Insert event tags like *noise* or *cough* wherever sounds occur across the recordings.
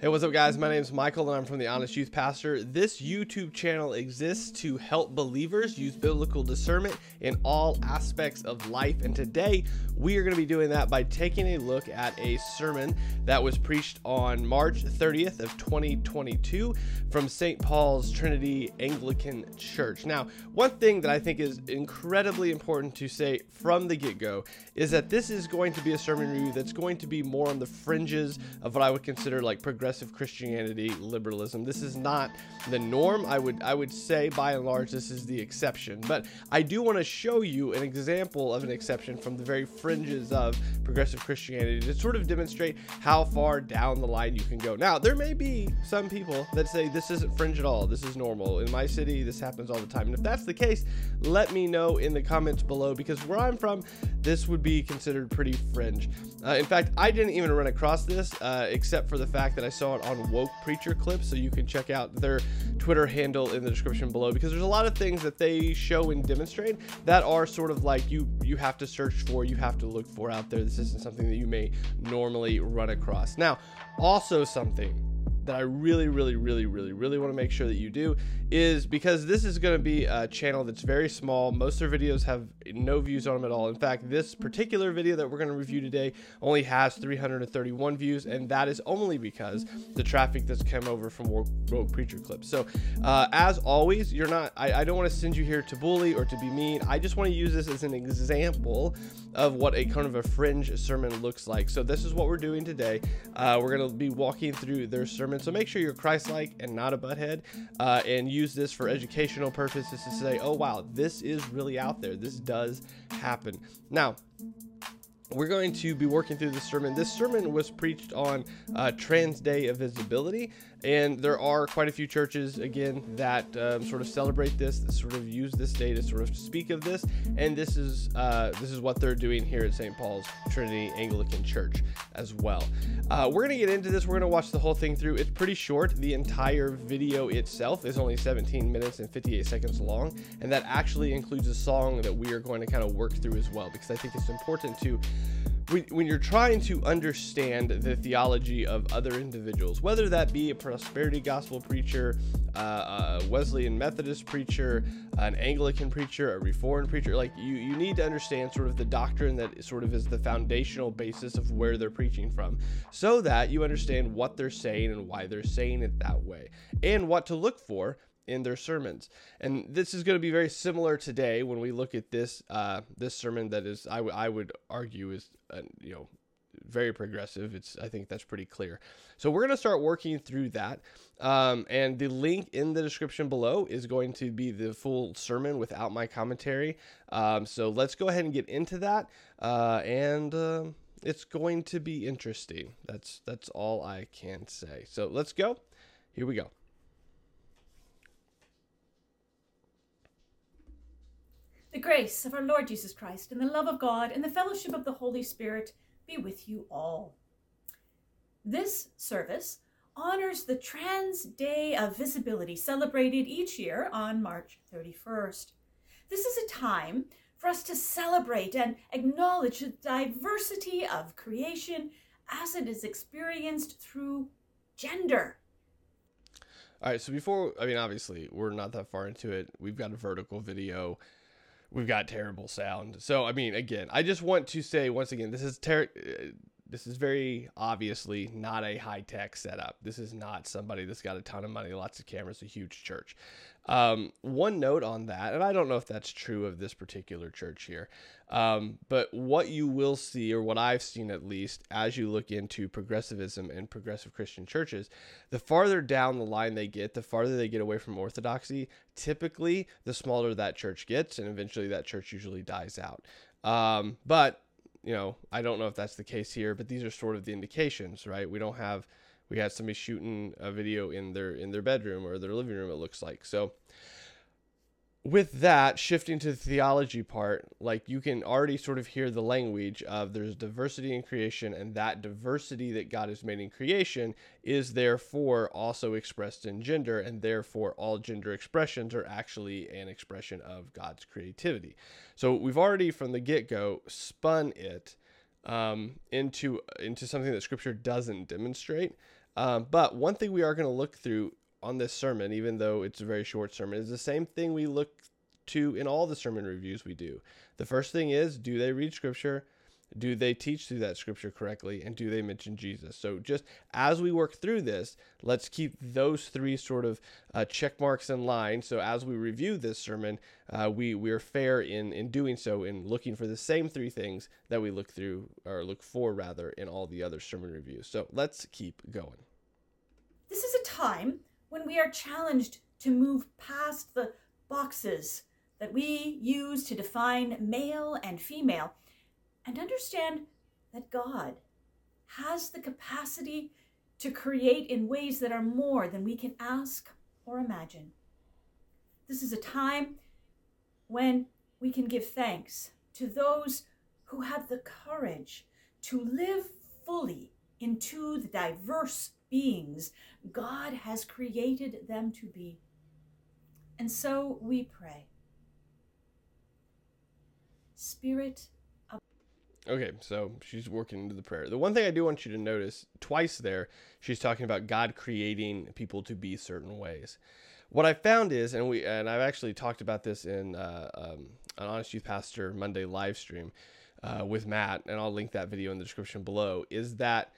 Hey, what's up, guys? My name is Michael, and I'm from the Honest Youth Pastor. This YouTube channel exists to help believers use biblical discernment in all aspects of life. And today, we are going to be doing that by taking a look at a sermon that was preached on March 30th of 2022 from St. Paul's Trinity Anglican Church. Now, one thing that I think is incredibly important to say from the get-go is that this is going to be a sermon review that's going to be more on the fringes of what I would consider like progressive progressive Christianity, liberalism. This is not the norm. I would I would say by and large this is the exception. But I do want to show you an example of an exception from the very fringes of progressive Christianity to sort of demonstrate how far down the line you can go. Now, there may be some people that say this isn't fringe at all. This is normal. In my city, this happens all the time. And if that's the case, let me know in the comments below because where I'm from, this would be considered pretty fringe. Uh, in fact, I didn't even run across this uh, except for the fact that I saw it on Woke Preacher Clips, so you can check out their Twitter handle in the description below because there's a lot of things that they show and demonstrate that are sort of like you you have to search for, you have to look for out there. This isn't something that you may normally run across. Now, also something that I really, really, really, really, really want to make sure that you do is because this is going to be a channel that's very small. Most of their videos have no views on them at all. In fact, this particular video that we're going to review today only has 331 views, and that is only because the traffic that's come over from Woke Preacher Clips. So, uh, as always, you're not, I, I don't want to send you here to bully or to be mean. I just want to use this as an example of what a kind of a fringe sermon looks like. So, this is what we're doing today. Uh, we're going to be walking through their sermon. So, make sure you're Christ like and not a butthead, uh, and use use this for educational purposes to say, oh, wow, this is really out there. This does happen. Now, we're going to be working through this sermon. This sermon was preached on uh, Trans Day of Visibility, and there are quite a few churches, again, that um, sort of celebrate this, that sort of use this day to sort of speak of this. And this is uh, this is what they're doing here at St. Paul's Trinity Anglican Church as well. Uh, we're gonna get into this. We're gonna watch the whole thing through. It's pretty short. The entire video itself is only 17 minutes and 58 seconds long, and that actually includes a song that we are going to kind of work through as well because I think it's important to when, you're trying to understand the theology of other individuals, whether that be a prosperity gospel preacher, uh, a Wesleyan Methodist preacher, an Anglican preacher, a Reformed preacher, like you, you need to understand sort of the doctrine that sort of is the foundational basis of where they're preaching from, so that you understand what they're saying and why they're saying it that way, and what to look for in their sermons. And this is going to be very similar today when we look at this uh, this sermon that is I, w- I would argue is uh, you know very progressive. It's I think that's pretty clear. So we're going to start working through that. Um, and the link in the description below is going to be the full sermon without my commentary. Um, so let's go ahead and get into that. Uh, and uh, it's going to be interesting. That's that's all I can say. So let's go. Here we go. The grace of our Lord Jesus Christ and the love of God and the fellowship of the Holy Spirit be with you all. This service honors the Trans Day of Visibility celebrated each year on March 31st. This is a time for us to celebrate and acknowledge the diversity of creation as it is experienced through gender. All right, so before, I mean, obviously, we're not that far into it. We've got a vertical video we've got terrible sound. So I mean, again, I just want to say once again, this is ter- this is very obviously not a high tech setup. This is not somebody that's got a ton of money, lots of cameras, a huge church. Um, one note on that, and I don't know if that's true of this particular church here, um, but what you will see, or what I've seen at least, as you look into progressivism and progressive Christian churches, the farther down the line they get, the farther they get away from orthodoxy, typically the smaller that church gets, and eventually that church usually dies out. Um, but you know, I don't know if that's the case here, but these are sort of the indications, right? We don't have we had somebody shooting a video in their in their bedroom or their living room it looks like. So with that, shifting to the theology part, like you can already sort of hear the language of there's diversity in creation, and that diversity that God has made in creation is therefore also expressed in gender, and therefore all gender expressions are actually an expression of God's creativity. So we've already from the get go spun it um, into into something that Scripture doesn't demonstrate. Um, but one thing we are going to look through on this sermon, even though it's a very short sermon, is the same thing we look to in all the sermon reviews we do. The first thing is do they read scripture? Do they teach through that scripture correctly? And do they mention Jesus? So, just as we work through this, let's keep those three sort of uh, check marks in line. So, as we review this sermon, uh, we, we are fair in, in doing so, in looking for the same three things that we look through, or look for rather, in all the other sermon reviews. So, let's keep going. This is a time when we are challenged to move past the boxes that we use to define male and female and understand that God has the capacity to create in ways that are more than we can ask or imagine. This is a time when we can give thanks to those who have the courage to live fully into the diverse beings God has created them to be. And so we pray. Spirit Okay, so she's working into the prayer. The one thing I do want you to notice twice there, she's talking about God creating people to be certain ways. What I found is, and we and I've actually talked about this in uh, um, an Honest Youth Pastor Monday live stream uh, with Matt, and I'll link that video in the description below. Is that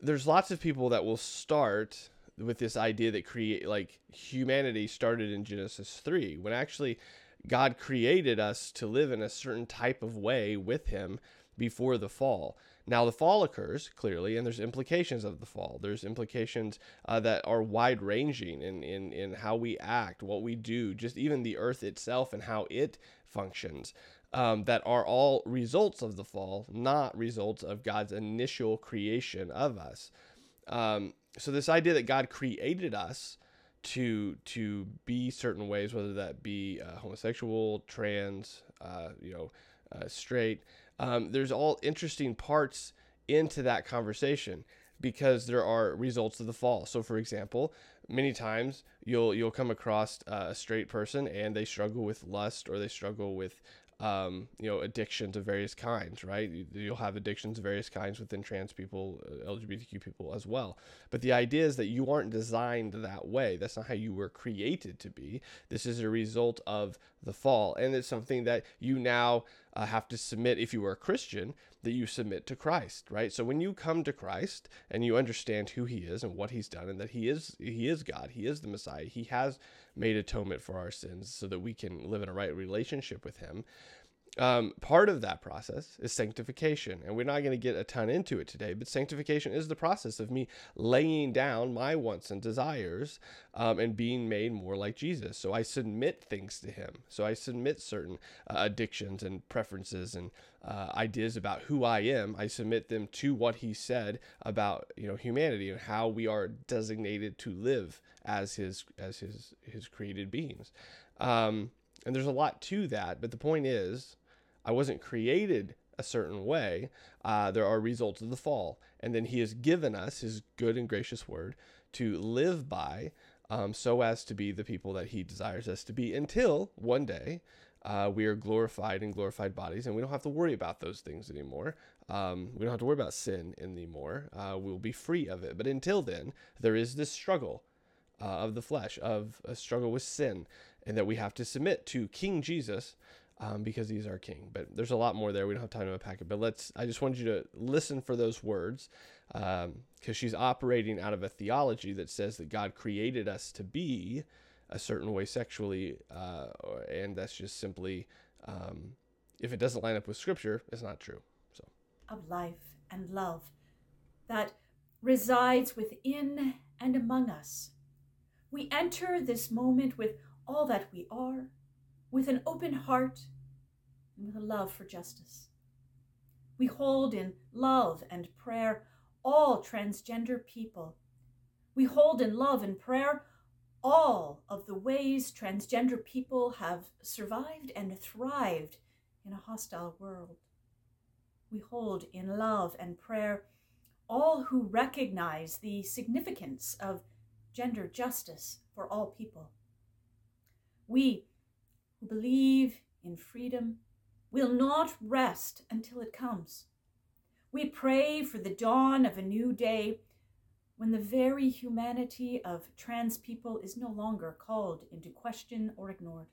there's lots of people that will start with this idea that create like humanity started in Genesis three, when actually God created us to live in a certain type of way with Him before the fall. Now, the fall occurs clearly, and there's implications of the fall. There's implications uh, that are wide ranging in, in, in how we act, what we do, just even the earth itself and how it functions. Um, that are all results of the fall, not results of God's initial creation of us. Um, so, this idea that God created us to to be certain ways, whether that be uh, homosexual, trans, uh, you know, uh, straight. Um, there's all interesting parts into that conversation because there are results of the fall. So, for example, many times you'll you'll come across uh, a straight person and they struggle with lust or they struggle with um, you know, addictions of various kinds, right? You'll have addictions of various kinds within trans people, uh, LGBTQ people as well. But the idea is that you aren't designed that way. That's not how you were created to be. This is a result of the fall. And it's something that you now uh, have to submit, if you are a Christian, that you submit to Christ, right? So when you come to Christ and you understand who he is and what he's done and that he is he is God, he is the Messiah. He has made atonement for our sins so that we can live in a right relationship with him. Um, part of that process is sanctification, and we're not going to get a ton into it today. But sanctification is the process of me laying down my wants and desires um, and being made more like Jesus. So I submit things to Him. So I submit certain uh, addictions and preferences and uh, ideas about who I am. I submit them to what He said about you know humanity and how we are designated to live as His as His His created beings. Um, and there's a lot to that, but the point is I wasn't created a certain way. Uh, there are results of the fall. And then he has given us his good and gracious word to live by um, so as to be the people that he desires us to be until one day uh, we are glorified in glorified bodies and we don't have to worry about those things anymore. Um, we don't have to worry about sin anymore. Uh, we'll be free of it. But until then, there is this struggle uh, of the flesh, of a struggle with sin, and that we have to submit to King Jesus um, because he's our king. But there's a lot more there. We don't have time to unpack it. But let's. I just wanted you to listen for those words because um, she's operating out of a theology that says that God created us to be a certain way sexually, uh, and that's just simply um, if it doesn't line up with Scripture, it's not true. So of life and love that resides within and among us. We enter this moment with all that we are with an open heart and with a love for justice. We hold in love and prayer all transgender people. We hold in love and prayer all of the ways transgender people have survived and thrived in a hostile world. We hold in love and prayer all who recognize the significance of gender justice for all people. We who believe in freedom will not rest until it comes. We pray for the dawn of a new day when the very humanity of trans people is no longer called into question or ignored.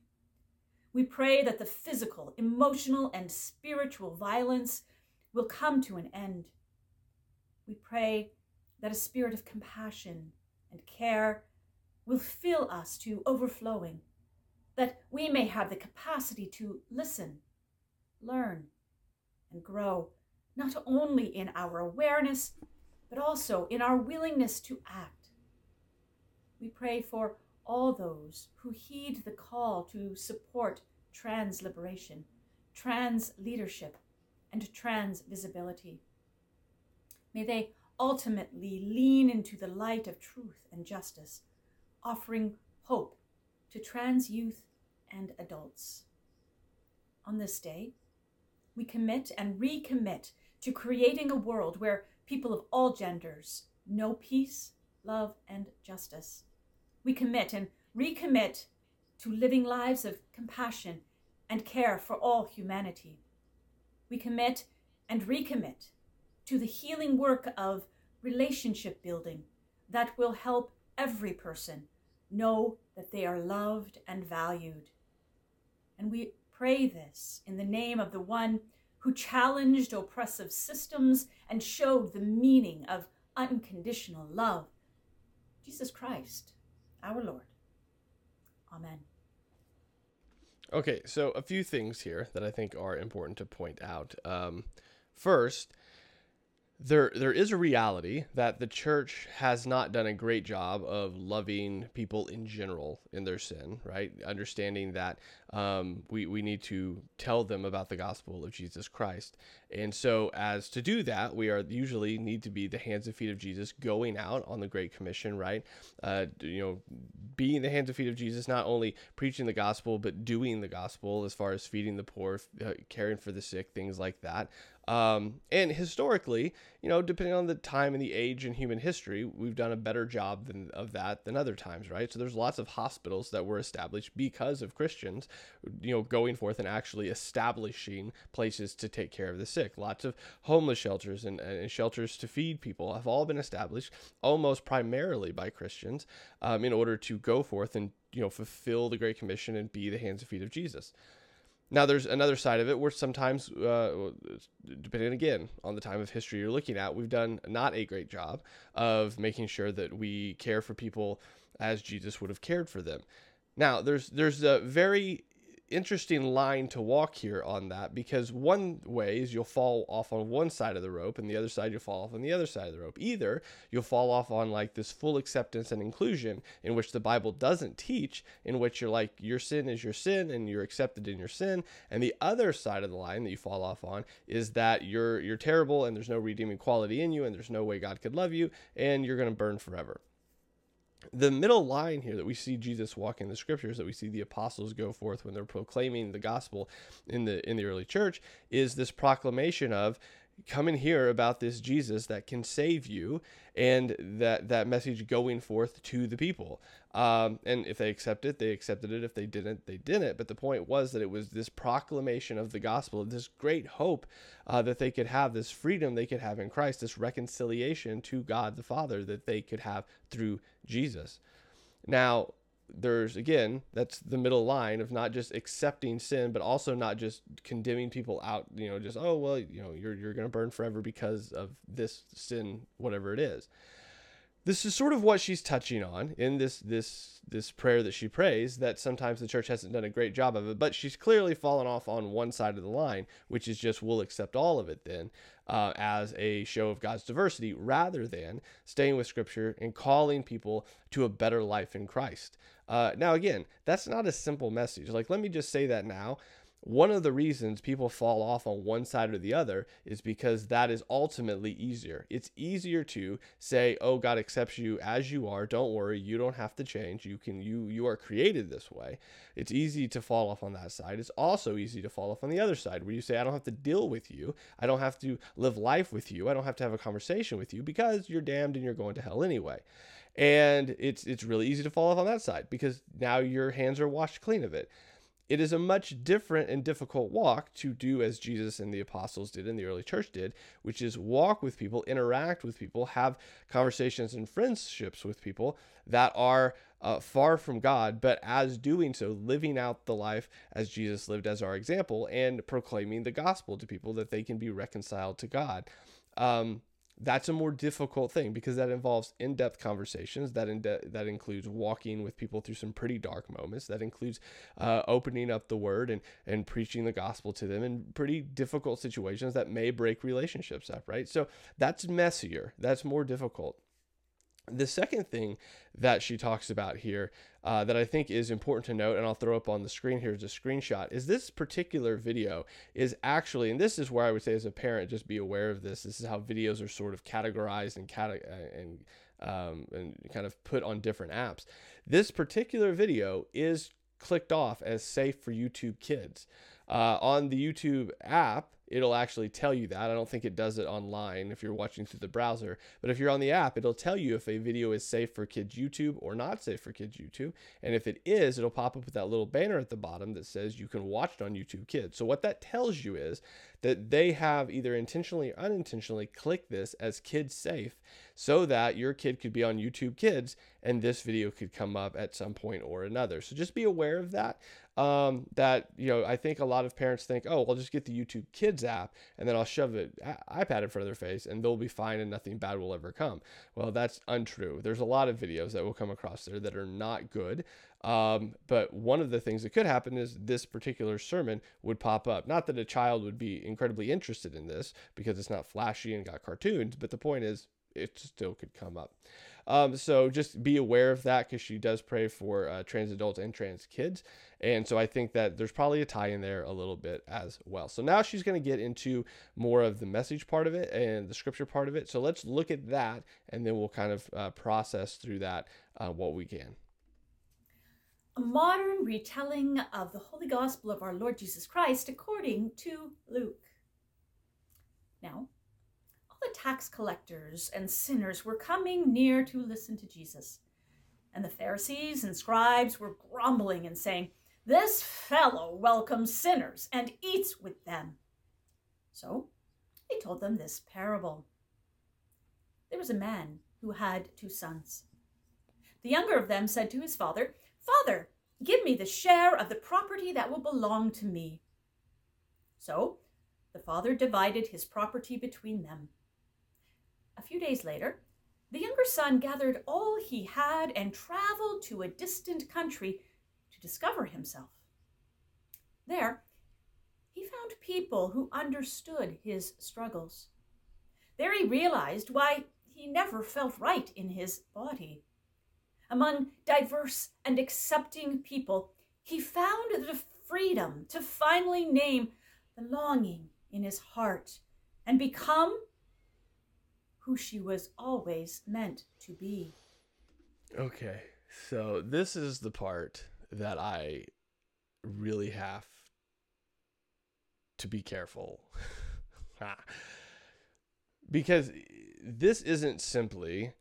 We pray that the physical, emotional, and spiritual violence will come to an end. We pray that a spirit of compassion and care will fill us to overflowing, that we may have the capacity to listen, learn, and grow, not only in our awareness, but also in our willingness to act. We pray for all those who heed the call to support trans liberation, trans leadership, and trans visibility. May they ultimately lean into the light of truth and justice, offering hope to trans youth and adults. On this day, we commit and recommit to creating a world where people of all genders know peace, love, and justice. We commit and recommit to living lives of compassion and care for all humanity. We commit and recommit to the healing work of relationship building that will help every person know that they are loved and valued. And we pray this in the name of the one who challenged oppressive systems and showed the meaning of unconditional love, Jesus Christ, our Lord. Amen. Okay, so a few things here that I think are important to point out. Um, first, there there is a reality that the church has not done a great job of loving people in general in their sin right? Understanding that um, we, we need to tell them about the gospel of jesus christ. And so as to do that we are usually need to be the hands and feet of jesus going out on the great commission right? Uh, you know being the hands and feet of jesus not only preaching the gospel but doing the gospel as far as feeding the poor uh, caring for the sick things like that um, and historically, you know, depending on the time and the age in human history, we've done a better job than, of that than other times, right? So there's lots of hospitals that were established because of Christians, you know, going forth and actually establishing places to take care of the sick. Lots of homeless shelters and, and shelters to feed people have all been established almost primarily by Christians um, in order to go forth and, you know, fulfill the Great Commission and be the hands and feet of Jesus. Now, there's another side of it where sometimes, uh, depending again on the time of history you're looking at, we've done not a great job of making sure that we care for people as Jesus would have cared for them. Now, there's there's a very interesting line to walk here on that because one way is you'll fall off on one side of the rope and the other side you'll fall off on the other side of the rope. Either you'll fall off on like this full acceptance and inclusion in which the Bible doesn't teach, in which you're like your sin is your sin and you're accepted in your sin, and the other side of the line that you fall off on is that you're you're terrible and there's no redeeming quality in you and there's no way God could love you and you're going to burn forever the middle line here that we see Jesus walk in the scriptures that we see the apostles go forth when they're proclaiming the gospel in the in the early church is this proclamation of come and hear about this Jesus that can save you and that that message going forth to the people. Um, and if they accept it, they accepted it. If they didn't, they didn't. But the point was that it was this proclamation of the gospel, this great hope uh, that they could have, this freedom they could have in Christ, this reconciliation to God the Father that they could have through Jesus. Now, there's again that's the middle line of not just accepting sin but also not just condemning people out you know just oh well you know you're you're going to burn forever because of this sin whatever it is this is sort of what she's touching on in this this this prayer that she prays that sometimes the church hasn't done a great job of it but she's clearly fallen off on one side of the line which is just we'll accept all of it then uh, as a show of god's diversity rather than staying with scripture and calling people to a better life in christ. Uh, now again that's not a simple message. Like let me just say that now one of the reasons people fall off on one side or the other is because that is ultimately easier. It's easier to say, "Oh, God accepts you as you are. Don't worry, you don't have to change. You can you you are created this way." It's easy to fall off on that side. It's also easy to fall off on the other side where you say, "I don't have to deal with you. I don't have to live life with you. I don't have to have a conversation with you because you're damned and you're going to hell anyway." And it's it's really easy to fall off on that side because now your hands are washed clean of it. It is a much different and difficult walk to do as Jesus and the apostles did and the early church did, which is walk with people, interact with people, have conversations and friendships with people that are uh, far from God, but as doing so, living out the life as Jesus lived as our example and proclaiming the gospel to people that they can be reconciled to God. Um, that's a more difficult thing because that involves in-depth conversations. That in de- that includes walking with people through some pretty dark moments. That includes uh, opening up the word and and preaching the gospel to them in pretty difficult situations that may break relationships up right? So that's messier. That's more difficult the second thing that she talks about here uh, that I think is important to note, and I'll throw up on the screen here as a screenshot, is this particular video is actually, and this is where I would say as a parent, just be aware of this. This is how videos are sort of categorized and cate- uh, and um, and kind of put on different apps. This particular video is clicked off as safe for YouTube Kids. Uh, on the YouTube app, it'll actually tell you that. I don't think it does it online if you're watching through the browser, but if you're on the app, it'll tell you if a video is safe for kids YouTube or not safe for kids YouTube. And if it is, it'll pop up with that little banner at the bottom that says you can watch it on YouTube Kids. So what that tells you is that they have either intentionally or unintentionally clicked this as kids safe so that your kid could be on YouTube Kids and this video could come up at some point or another. So just be aware of that um, that you know I think a lot of parents think, oh, I'll just get the YouTube Kids app and then I'll shove an iPad in front of their face and they'll be fine and nothing bad will ever come. Well, that's untrue. There's a lot of videos that will come across there that are not good. Um, but one of the things that could happen is this particular sermon would pop up. Not that a child would be incredibly interested in this because it's not flashy and got cartoons, but the point is it still could come up. Um, so just be aware of that because she does pray for uh, trans adults and trans kids. And so I think that there's probably a tie in there a little bit as well. So now she's going to get into more of the message part of it and the scripture part of it. So let's look at that and then we'll kind of uh, process through that uh, what we can. A modern retelling of the Holy Gospel of our Lord Jesus Christ according to Luke. Now, the tax collectors and sinners were coming near to listen to Jesus. And the Pharisees and scribes were grumbling and saying, This fellow welcomes sinners and eats with them. So he told them this parable. There was a man who had two sons. The younger of them said to his father, Father, give me the share of the property that will belong to me. So the father divided his property between them. Few days later, the younger son gathered all he had and traveled to a distant country to discover himself. There, he found people who understood his struggles. There he realized why he never felt right in his body. Among diverse and accepting people, he found the freedom to finally name the longing in his heart and become who she was always meant to be. Okay, so this is the part that I really have to be careful. *laughs* because this isn't simply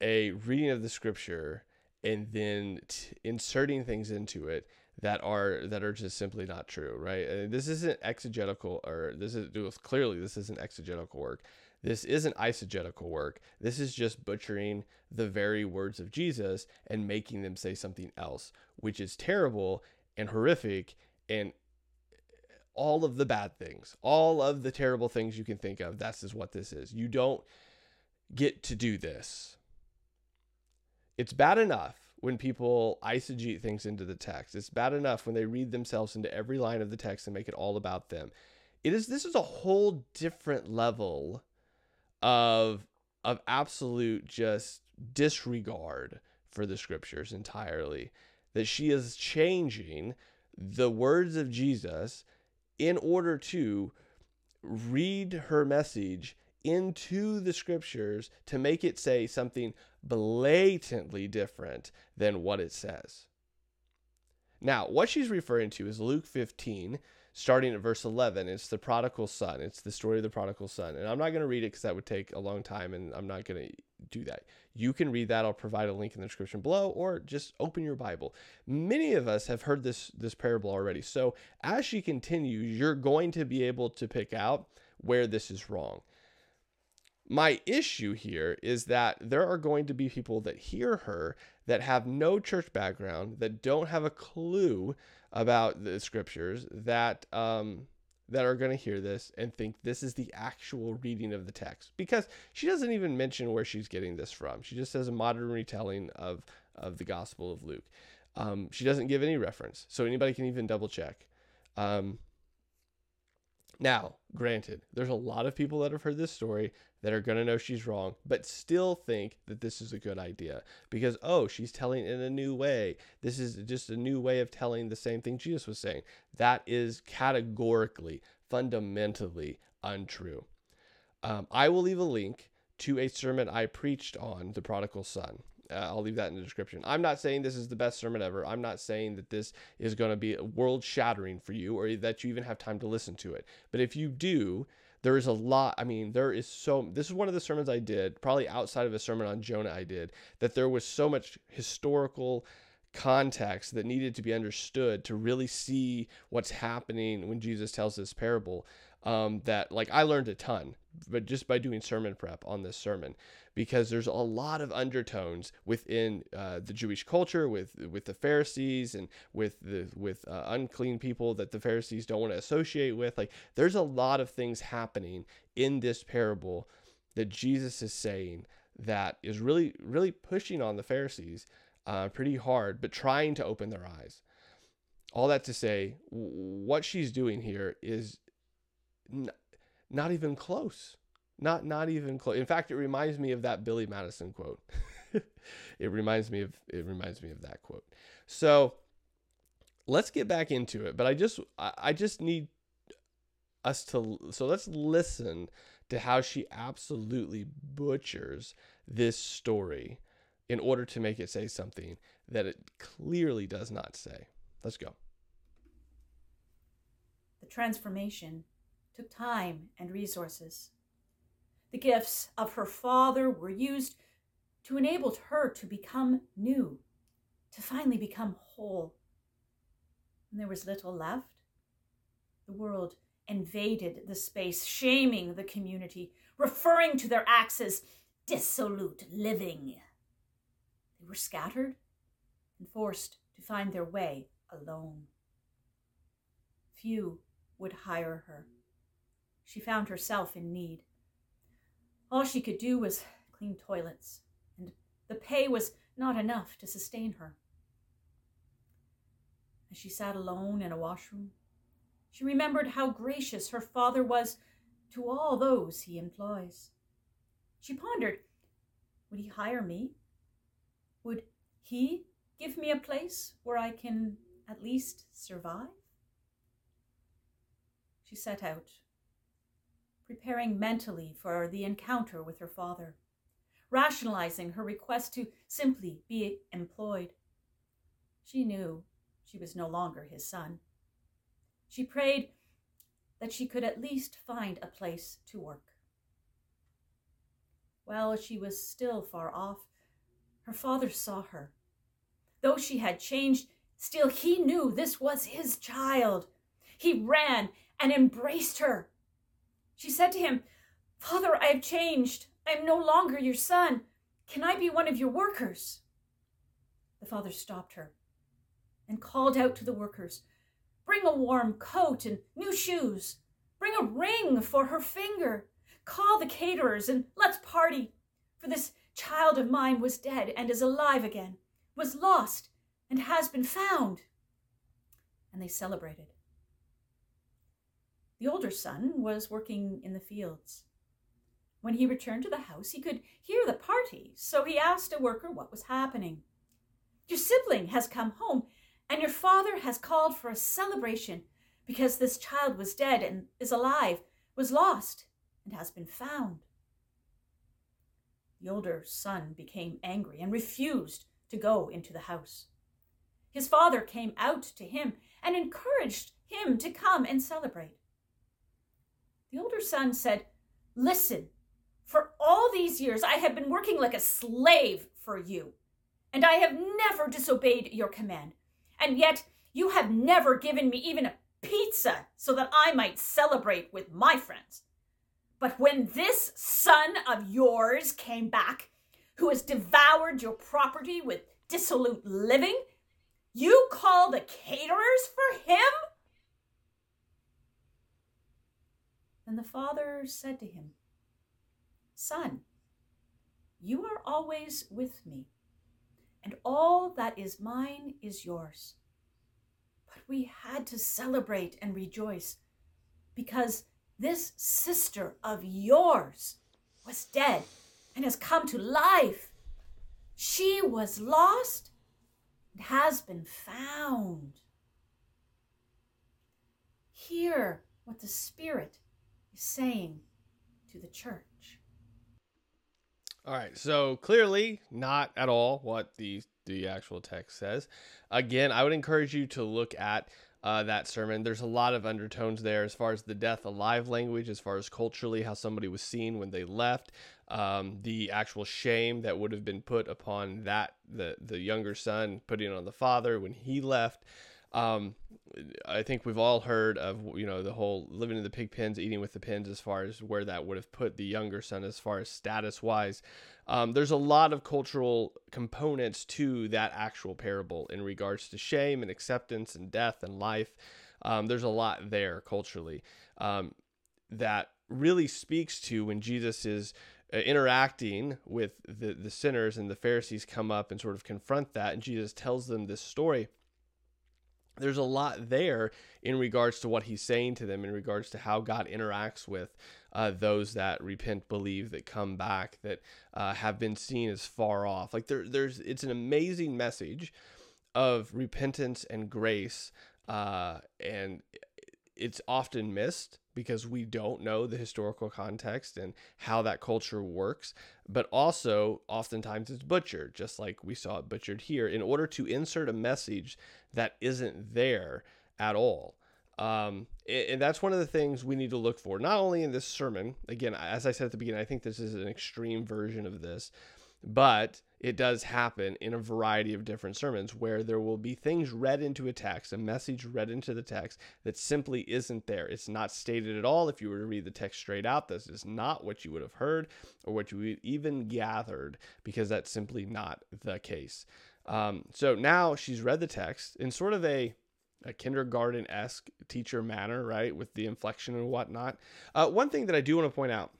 a reading of the scripture and then t- inserting things into it that are that are just simply not true right and this isn't exegetical or this is clearly this isn't exegetical work this isn't eisegetical work. This is just butchering the very words of Jesus and making them say something else, which is terrible and horrific and all of the bad things, all of the terrible things you can think of. That's is what this is. You don't get to do this. It's bad enough when people eisegete things into the text. It's bad enough when they read themselves into every line of the text and make it all about them. It is this is a whole different level of of absolute just disregard for the scriptures entirely that she is changing the words of Jesus in order to read her message into the scriptures to make it say something blatantly different than what it says. Now, what she's referring to is Luke 15, starting at verse 11. It's the prodigal son. It's the story of the prodigal son. And I'm not going to read it because that would take a long time and I'm not going to do that. You can read that. I'll provide a link in the description below or just open your Bible. Many of us have heard this this parable already. So as she continues, you're going to be able to pick out where this is wrong. My issue here is that there are going to be people that hear her that have no church background, that don't have a clue about the scriptures, that um, that are going to hear this and think this is the actual reading of the text because she doesn't even mention where she's getting this from. She just says a modern retelling of of the Gospel of Luke. Um, she doesn't give any reference, so anybody can even double check. Um, now, granted, there's a lot of people that have heard this story that are going to know she's wrong, but still think that this is a good idea because, oh, she's telling it in a new way. This is just a new way of telling the same thing Jesus was saying. That is categorically, fundamentally untrue. Um, I will leave a link to a sermon I preached on the prodigal son. Uh, I'll leave that in the description. I'm not saying this is the best sermon ever. I'm not saying that this is going to be world shattering for you or that you even have time to listen to it. But if you do, there is a lot. I mean, there is so. This is one of the sermons I did, probably outside of a sermon on Jonah I did, that there was so much historical context that needed to be understood to really see what's happening when Jesus tells this parable. Um, that like I learned a ton, but just by doing sermon prep on this sermon because there's a lot of undertones within uh, the Jewish culture, with with the Pharisees and with the with uh, unclean people that the Pharisees don't want to associate with. Like there's a lot of things happening in this parable that Jesus is saying that is really really pushing on the Pharisees uh, pretty hard, but trying to open their eyes. All that to say, what she's doing here is n- not even close not not even close. In fact, it reminds me of that Billy Madison quote. *laughs* it reminds me of it reminds me of that quote. So let's get back into it. But I just I, I just need us to so let's listen to how she absolutely butchers this story in order to make it say something that it clearly does not say. Let's go. The transformation took time and resources. The gifts of her father were used to enable her to become new, to finally become whole. And there was little left. The world invaded the space, shaming the community, referring to their acts as dissolute living. They were scattered and forced to find their way alone. Few would hire her. She found herself in need. All she could do was clean toilets, and the pay was not enough to sustain her. As she sat alone in a washroom, she remembered how gracious her father was to all those he employs. She pondered would he hire me? Would he give me a place where I can at least survive? She set out preparing mentally for the encounter with her father, rationalizing her request to simply be employed. She knew she was no longer his son. She prayed that she could at least find a place to work. While she was still far off, her father saw her. Though she had changed, still he knew this was his child. He ran and embraced her. She said to him, Father, I have changed. I am no longer your son. Can I be one of your workers? The father stopped her and called out to the workers, Bring a warm coat and new shoes. Bring a ring for her finger. Call the caterers and let's party. For this child of mine was dead and is alive again, was lost and has been found. And they celebrated. The older son was working in the fields. When he returned to the house, he could hear the party, so he asked a worker what was happening. Your sibling has come home, and your father has called for a celebration because this child was dead and is alive, was lost, and has been found. The older son became angry and refused to go into the house. His father came out to him and encouraged him to come and celebrate. The older son said, Listen, for all these years I have been working like a slave for you, and I have never disobeyed your command. And yet you have never given me even a pizza so that I might celebrate with my friends. But when this son of yours came back, who has devoured your property with dissolute living, you call the caterers for him? Then the father said to him, Son, you are always with me, and all that is mine is yours. But we had to celebrate and rejoice because this sister of yours was dead and has come to life. She was lost and has been found. Hear what the Spirit saying to the church. All right, so clearly not at all what the the actual text says. Again, I would encourage you to look at uh, that sermon. There's a lot of undertones there as far as the death alive language, as far as culturally how somebody was seen when they left, um, the actual shame that would have been put upon that the the younger son putting on the father when he left. Um, I think we've all heard of you know the whole living in the pig pens, eating with the pens, as far as where that would have put the younger son as far as status wise. Um, there's a lot of cultural components to that actual parable in regards to shame and acceptance and death and life. Um, there's a lot there culturally um, that really speaks to when Jesus is uh, interacting with the, the sinners and the Pharisees come up and sort of confront that, and Jesus tells them this story there's a lot there in regards to what he's saying to them, in regards to how God interacts with uh, those that repent, believe, that come back, that uh, have been seen as far off. Like there, there's, it's an amazing message of repentance and grace, uh, and it's often missed because we don't know the historical context and how that culture works. But also, oftentimes it's butchered, just like we saw it butchered here, in order to insert a message that isn't there at all. Um, and that's one of the things we need to look for, not only in this sermon. Again, as I said at the beginning, I think this is an extreme version of this, but it does happen in a variety of different sermons where there will be things read into a text, a message read into the text that simply isn't there. It's not stated at all. If you were to read the text straight out, this is not what you would have heard or what you even gathered because that's simply not the case. Um, so now she's read the text in sort of a a kindergarten esque teacher manner, right, with the inflection and whatnot. Uh, one thing that I do want to point out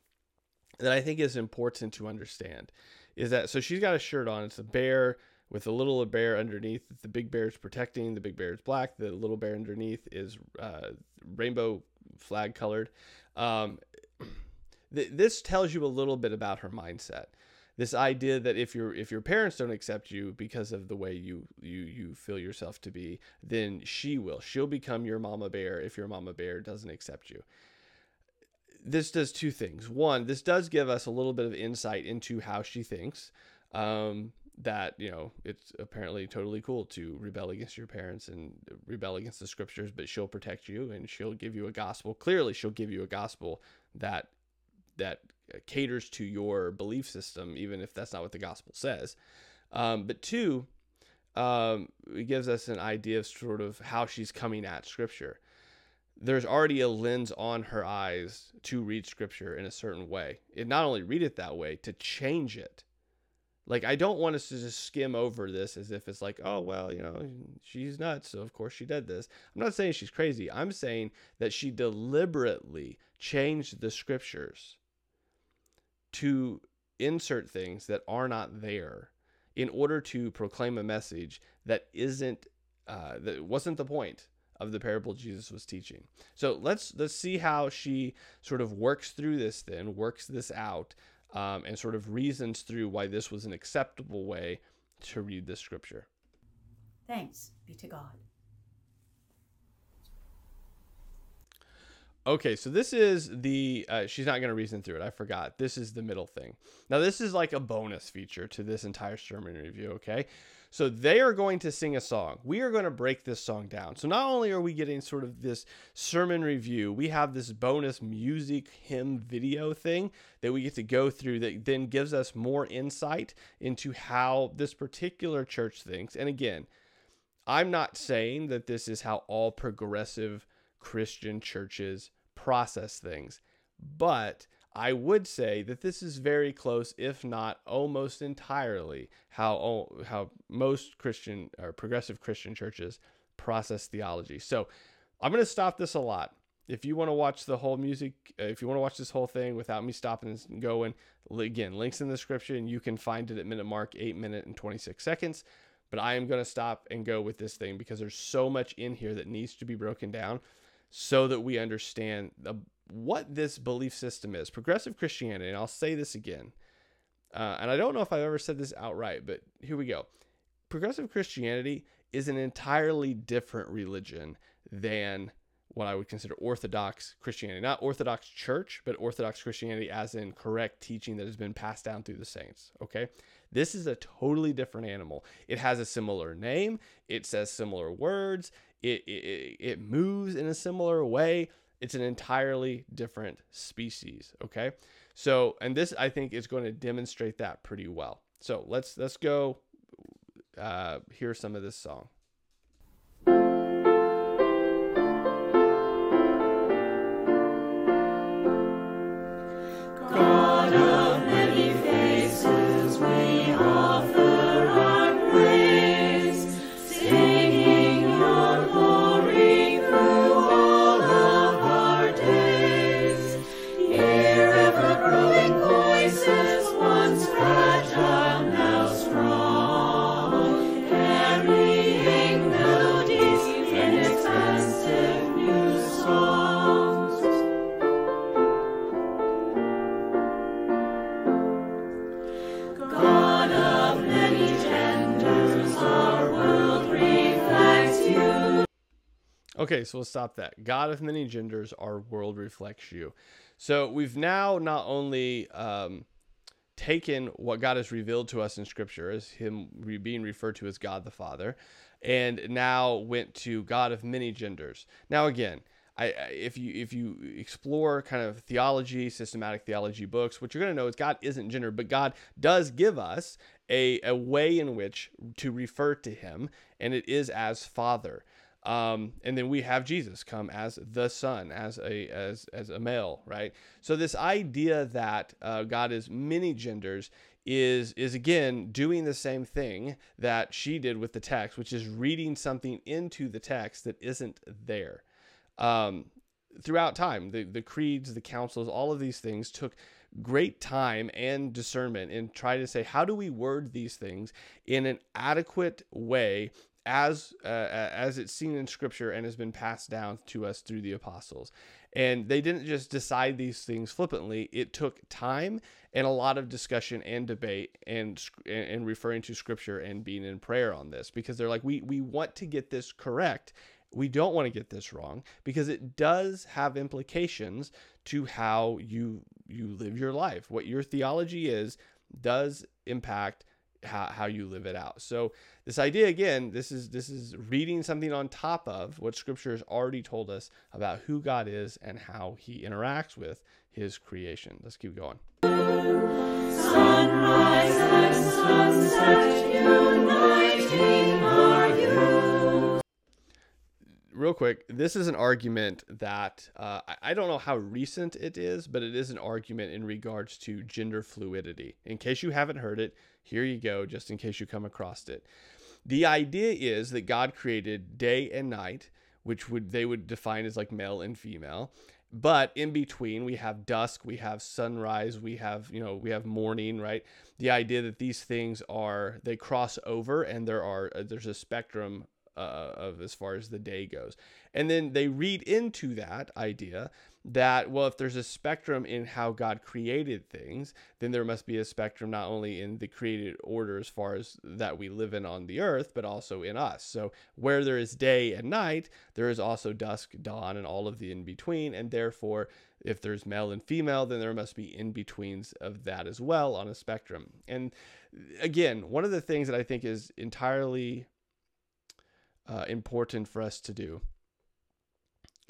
that I think is important to understand is that so she's got a shirt on. It's a bear with a little bear underneath. The big bear is protecting. The big bear is black. The little bear underneath is uh, rainbow flag colored. Um, *clears throat* th- this tells you a little bit about her mindset this idea that if your if your parents don't accept you because of the way you you you feel yourself to be, then she will. She'll become your mama bear if your mama bear doesn't accept you. This does two things. One, this does give us a little bit of insight into how she thinks. Um, that you know it's apparently totally cool to rebel against your parents and rebel against the scriptures but she'll protect you and she'll give you a gospel clearly she'll give you a gospel that that caters to your belief system, even if that's not what the gospel says. Um, but two, um, it gives us an idea of sort of how she's coming at scripture. There's already a lens on her eyes to read scripture in a certain way. It not only read it that way, to change it. Like, I don't want us to just skim over this as if it's like, oh, well, you know, she's nuts. So, of course, she did this. I'm not saying she's crazy. I'm saying that she deliberately changed the scriptures to insert things that are not there in order to proclaim a message that isn't uh, that wasn't the point of the parable Jesus was teaching. So let's let's see how she sort of works through this then works this out um, and sort of reasons through why this was an acceptable way to read the scripture. Thanks be to God. Okay, so this is the uh, she's not going to reason through it. I forgot. This is the middle thing. Now this is like a bonus feature to this entire sermon review, okay? So they are going to sing a song. We are going to break this song down. So not only are we getting sort of this sermon review, we have this bonus music hymn video thing that we get to go through that then gives us more insight into how this particular church thinks. And again, I'm not saying that this is how all progressive Christian churches process things. But I would say that this is very close, if not almost entirely, how how most Christian or progressive Christian churches process theology. So I'm going to stop this a lot. If you want to watch the whole music, uh, if you want to watch this whole thing without me stopping and going, again, links in the description. You can find it at minute mark, eight minute and 26 seconds. But I am going to stop and go with this thing because there's so much in here that needs to be broken down so that we understand the, what this belief system is. Progressive Christianity, and I'll say this again, uh, and I don't know if I've ever said this outright, but here we go. Progressive Christianity is an entirely different religion than what I would consider Orthodox Christianity. Not Orthodox Church, but Orthodox Christianity as in correct teaching that has been passed down through the saints. Okay? This is a totally different animal. It has a similar name, it says similar words, it, it, it moves in a similar way. It's an entirely different species. Okay. So, and this I think is going to demonstrate that pretty well. So let's let's go uh, hear some of this song. Okay, so we'll stop that. God of many genders, our world reflects you. So we've now not only um, taken what God has revealed to us in Scripture as Him being referred to as God the Father, and now went to God of many genders. Now, again, I, if you if you explore kind of theology, systematic theology books, what you're going to know is God isn't gender, but God does give us a, a way in which to refer to Him, and it is as Father. Um, and then we have Jesus come as the Son, as a as as a male, right? So this idea that uh, God is many genders is is again doing the same thing that she did with the text, which is reading something into the text that isn't there. Um, throughout time, the the creeds, the councils, all of these things took great time and discernment and try to say how do we word these things in an adequate way as uh, as it's seen in scripture and has been passed down to us through the apostles. And they didn't just decide these things flippantly. It took time and a lot of discussion and debate and and referring to scripture and being in prayer on this because they're like we we want to get this correct. We don't want to get this wrong because it does have implications to how you you live your life. What your theology is does impact how, how you live it out. So this idea again, this is this is reading something on top of what scripture has already told us about who God is and how he interacts with his creation. Let's keep going. Sunrise and sunset uniting our youth. Real quick, this is an argument that uh, I don't know how recent it is, but it is an argument in regards to gender fluidity. In case you haven't heard it, here you go, just in case you come across it. The idea is that God created day and night, which would they would define as like male and female. But in between, we have dusk, we have sunrise, we have, you know, we have morning, right? The idea that these things are, they cross over and there are, uh, there's a spectrum uh, of as far as the day goes. And then they read into that idea that, well, if there's a spectrum in how God created things, then there must be a spectrum not only in the created order as far as that we live in on the earth, but also in us. So where there is day and night, there is also dusk, dawn, and all of the in between. And therefore, if there's male and female, then there must be in betweens of that as well on a spectrum. And again, one of the things that I think is entirely uh, important for us to do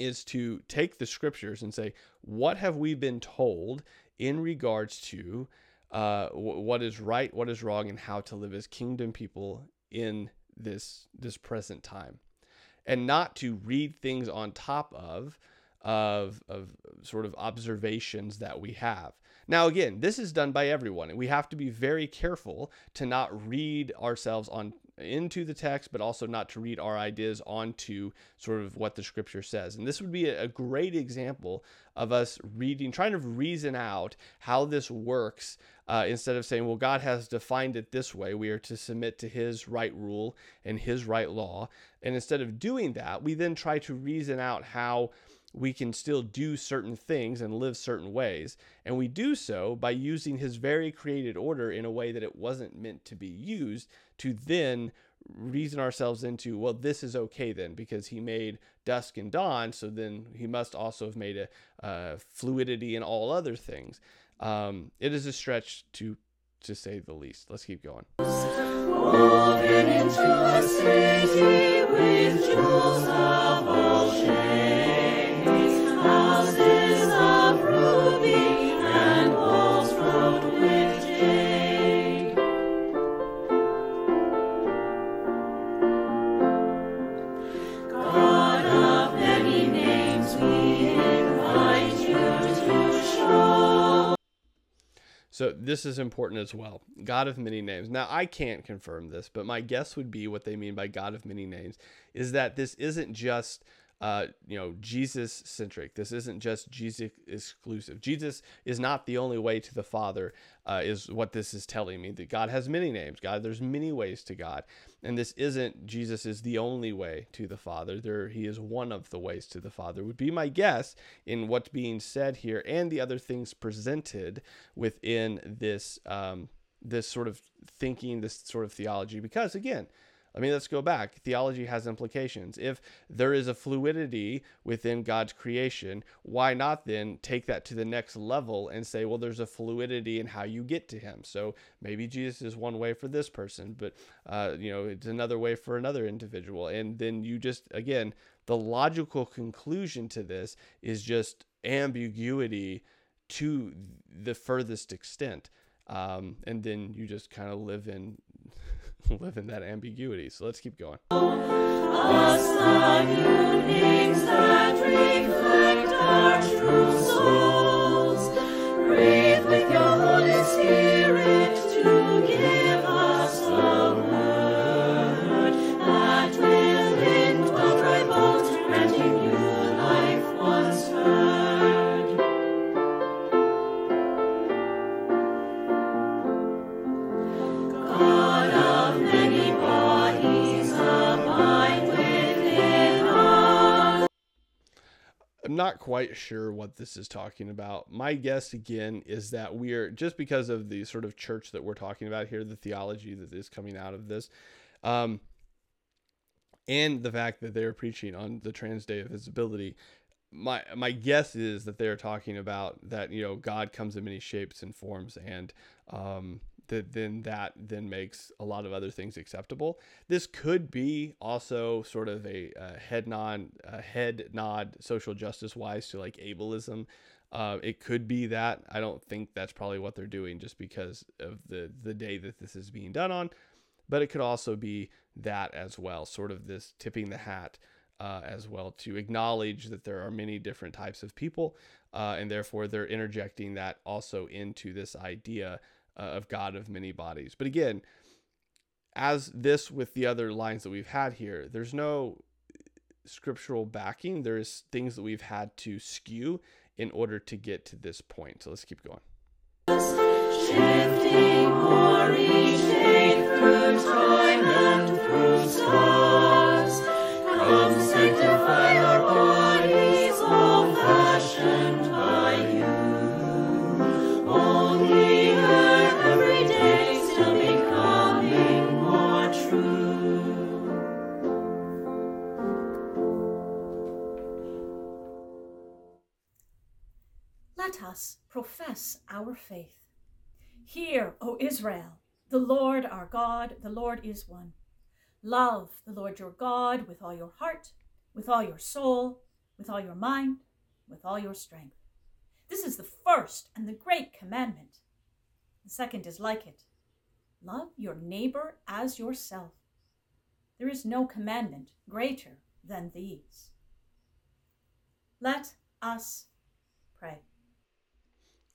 is to take the scriptures and say, what have we been told in regards to uh, what is right, what is wrong, and how to live as kingdom people in this this present time, and not to read things on top of of of sort of observations that we have. Now, again, this is done by everyone, and we have to be very careful to not read ourselves on into the text, but also not to read our ideas onto sort of what the scripture says. And this would be a great example of us reading, trying to reason out how this works uh, instead of saying, well, God has defined it this way. We are to submit to his right rule and his right law. And instead of doing that, we then try to reason out how we can still do certain things and live certain ways. And we do so by using his very created order in a way that it wasn't meant to be used to then reason ourselves into, well, this is okay then because he made dusk and dawn. So then he must also have made a fluidity and all other things. Um, it is a stretch to to say the least. Let's keep going. Into a city with jewels of all So this is important as well. God of many names. Now I can't confirm this, but my guess would be what they mean by God of many names is that this isn't just uh, you know, Jesus centric. This isn't just Jesus exclusive. Jesus is not the only way to the Father, uh, is what this is telling me. That God has many names. God, there's many ways to God, and this isn't Jesus is the only way to the Father. There, He is one of the ways to the Father. Would be my guess in what's being said here and the other things presented within this um, this sort of thinking, this sort of theology. Because again I mean, let's go back. Theology has implications. If there is a fluidity within God's creation, why not then take that to the next level and say, well, there's a fluidity in how you get to Him. So maybe Jesus is one way for this person, but uh, you know, it's another way for another individual. And then you just again, the logical conclusion to this is just ambiguity to the furthest extent. Um, and then you just kind of live in *laughs* live in that ambiguity. So let's keep going. Not quite sure what this is talking about. My guess again is that we are just because of the sort of church that we're talking about here, the theology that is coming out of this, um, and the fact that they're preaching on the trans day of visibility. My my guess is that they're talking about that you know God comes in many shapes and forms and um, that then that then makes a lot of other things acceptable. This could be also sort of a, a head nod, a head nod, social justice wise to like ableism. Uh, it could be that. I don't think that's probably what they're doing just because of the the day that this is being done on, but it could also be that as well, sort of this tipping the hat. Uh, as well to acknowledge that there are many different types of people, uh, and therefore they're interjecting that also into this idea uh, of God of many bodies. But again, as this with the other lines that we've had here, there's no scriptural backing. There's things that we've had to skew in order to get to this point. So let's keep going. Come sanctify our bodies, us profess our faith. Hear, O Israel, the Lord our God, the Lord is one. Love the Lord your God with all your heart, with all your soul, with all your mind, with all your strength. This is the first and the great commandment. The second is like it love your neighbor as yourself. There is no commandment greater than these. Let us pray.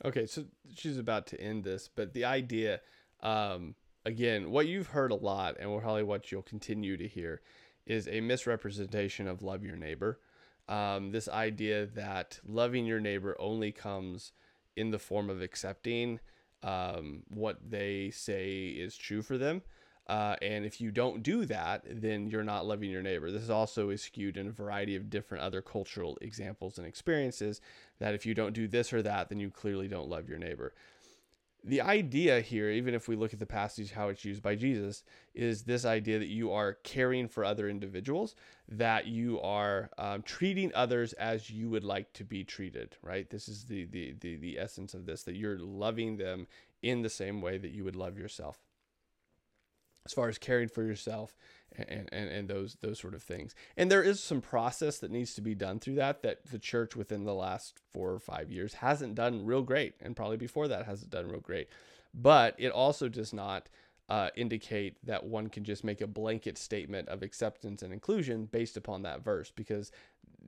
Okay, so she's about to end this, but the idea, um, again, what you've heard a lot, and probably what you'll continue to hear, is a misrepresentation of love your neighbor. Um, this idea that loving your neighbor only comes in the form of accepting um, what they say is true for them. Uh, and if you don't do that, then you're not loving your neighbor. This is also is skewed in a variety of different other cultural examples and experiences that if you don't do this or that, then you clearly don't love your neighbor. The idea here, even if we look at the passage, how it's used by Jesus, is this idea that you are caring for other individuals, that you are um, treating others as you would like to be treated, right? This is the, the, the, the essence of this, that you're loving them in the same way that you would love yourself as far as caring for yourself and, and, and those those sort of things. And there is some process that needs to be done through that that the church within the last four or five years hasn't done real great, and probably before that hasn't done real great. But it also does not uh, indicate that one can just make a blanket statement of acceptance and inclusion based upon that verse, because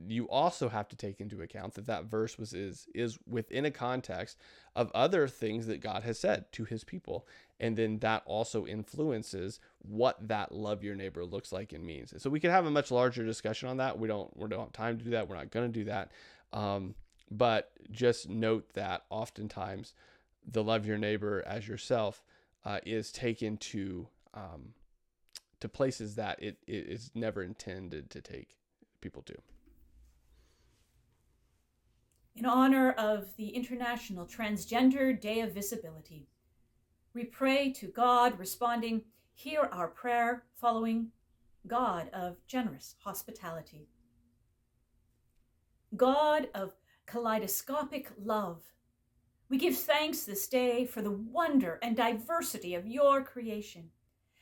you also have to take into account that that verse was is is within a context of other things that God has said to his people. And then that also influences what that love your neighbor looks like and means. So we could have a much larger discussion on that. We don't we don't have time to do that. We're not going to do that. Um, but just note that oftentimes the love your neighbor as yourself uh, is taken to um, to places that it, it is never intended to take people to in honor of the International Transgender Day of Visibility. We pray to God, responding, Hear our prayer, following God of generous hospitality. God of kaleidoscopic love, we give thanks this day for the wonder and diversity of your creation,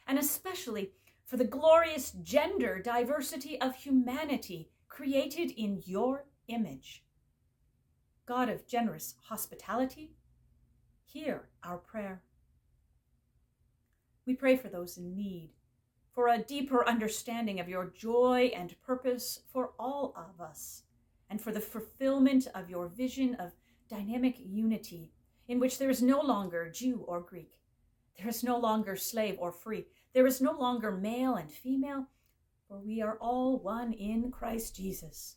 and especially for the glorious gender diversity of humanity created in your image. God of generous hospitality, hear our prayer. We pray for those in need, for a deeper understanding of your joy and purpose for all of us, and for the fulfillment of your vision of dynamic unity in which there is no longer Jew or Greek, there is no longer slave or free, there is no longer male and female, for we are all one in Christ Jesus.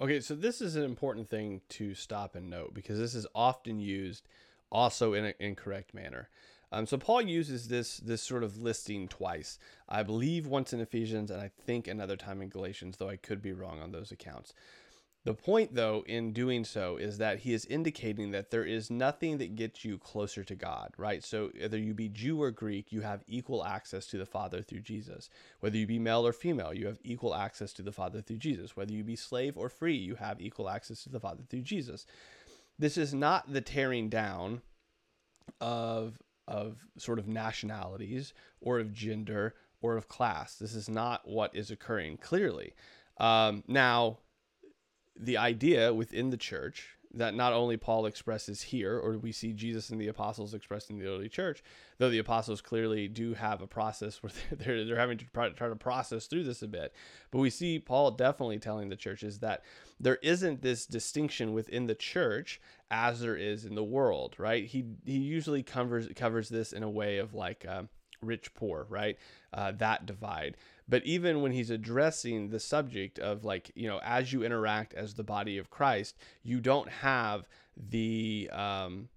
Okay, so this is an important thing to stop and note because this is often used also in an incorrect manner. Um, so Paul uses this this sort of listing twice. I believe once in Ephesians and I think another time in Galatians, though I could be wrong on those accounts. The point, though, in doing so is that he is indicating that there is nothing that gets you closer to God, right? So, whether you be Jew or Greek, you have equal access to the Father through Jesus. Whether you be male or female, you have equal access to the Father through Jesus. Whether you be slave or free, you have equal access to the Father through Jesus. This is not the tearing down of of sort of nationalities or of gender or of class. This is not what is occurring clearly. Um, now, the idea within the church that not only Paul expresses here, or we see Jesus and the apostles expressed in the early church, though the apostles clearly do have a process where *laughs* they're, they're having to try, to process through this a bit. But we see Paul definitely telling the churches that there isn't this distinction within the church as there is in the world, right? He he usually covers covers this in a way of like uh, rich poor, right? Uh, that divide. But even when he's addressing the subject of like, you know, as you interact as the body of Christ, you don't have the um,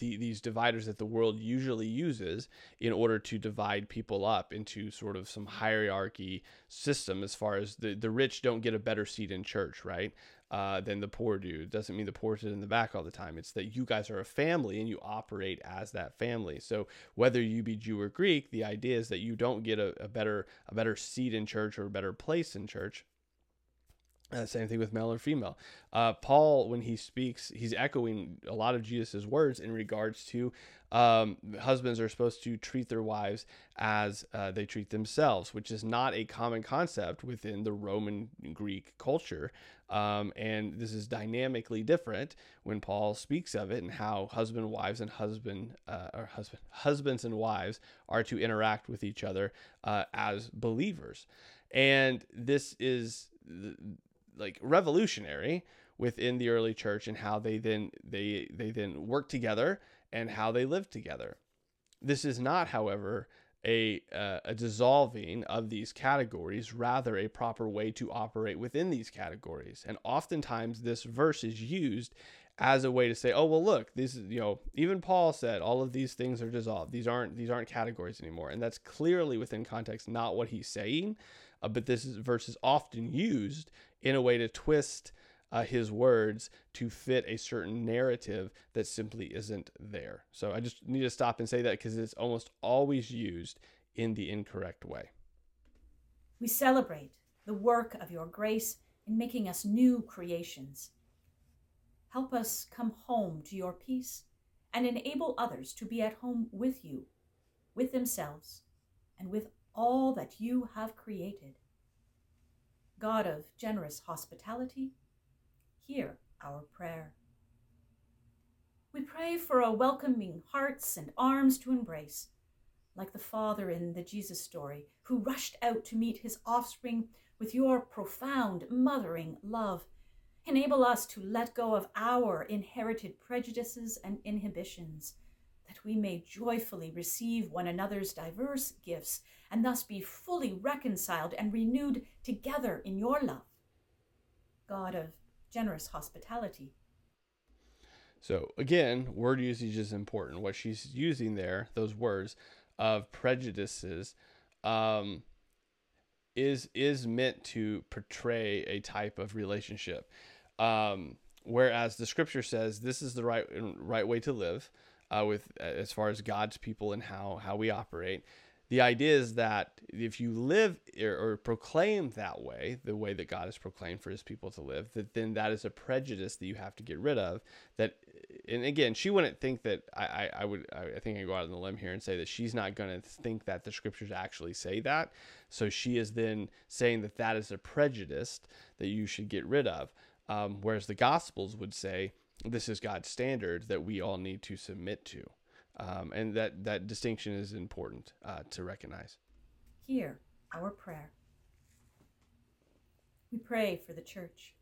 the, these dividers that the world usually uses in order to divide people up into sort of some hierarchy system as far as the, the rich don't get a better seat in church, right? Uh, than the poor do. It doesn't mean the poor sit in the back all the time. It's that you guys are a family and you operate as that family. So whether you be Jew or Greek, the idea is that you don't get a, a better a better seat in church or a better place in church Uh, same thing with male or female. Uh, Paul, when he speaks, he's echoing a lot of Jesus's words in regards to um, husbands are supposed to treat their wives as uh, they treat themselves, which is not a common concept within the Roman Greek culture. Um, and this is dynamically different when Paul speaks of it and how husband, wives, and husband uh, or husband, husbands and wives are to interact with each other uh, as believers. And this is like revolutionary within the early church and how they then they they then work together and how they live together. This is not, however, a, uh, a dissolving of these categories, rather, a proper way to operate within these categories. And oftentimes, this verse is used as a way to say, "Oh, well, look, this is you know, even Paul said all of these things are dissolved. These aren't these aren't categories anymore." And that's clearly within context, not what he's saying. Uh, but this is, verse is often used in a way to twist uh, his words to fit a certain narrative that simply isn't there. So I just need to stop and say that because it's almost always used in the incorrect way. We celebrate the work of your grace in making us new creations. Help us come home to your peace and enable others to be at home with you, with themselves, and with all that you have created. God of generous hospitality, hear our prayer. We pray for a welcoming hearts and arms to embrace, like the father in the Jesus story who rushed out to meet his offspring with your profound mothering love. Enable us to let go of our inherited prejudices and inhibitions, we may joyfully receive one another's diverse gifts and thus be fully reconciled and renewed together in your love. God of generous hospitality. So again, word usage is important. What she's using there, those words of prejudices, um, is is meant to portray a type of relationship. Um, whereas the scripture says this is the right right way to live, uh, with as far as God's people and how how we operate the idea is that if you live or, or, proclaim that way, the way that God has proclaimed for his people to live, that then that is a prejudice that you have to get rid of. That, and again, she wouldn't think that I, I, I would, I think I go out on the limb here and say that she's not going to think that the scriptures actually say that. So she is then saying that that is a prejudice that you should get rid of. Um, whereas the gospels would say this is God's standard that we all need to submit to. Um, and that, that distinction is important uh, to recognize. Hear our prayer. We pray for the church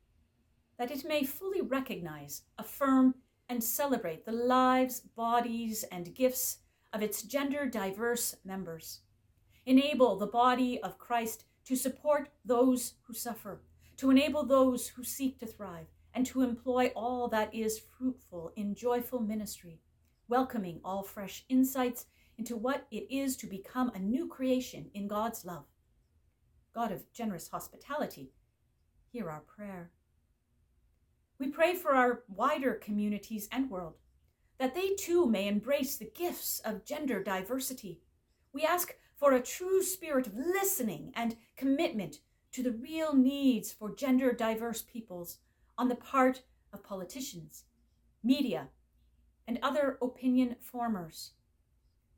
that it may fully recognize, affirm, and celebrate the lives, bodies, and gifts of its gender diverse members. Enable the body of Christ to support those who suffer, to enable those who seek to thrive, and to employ all that is fruitful in joyful ministry welcoming all fresh insights into what it is to become a new creation in God's love. God of generous hospitality, hear our prayer. We pray for our wider communities and world, that they too may embrace the gifts of gender diversity. We ask for a true spirit of listening and commitment to the real needs for gender diverse peoples on the part of politicians, media, and other opinion formers.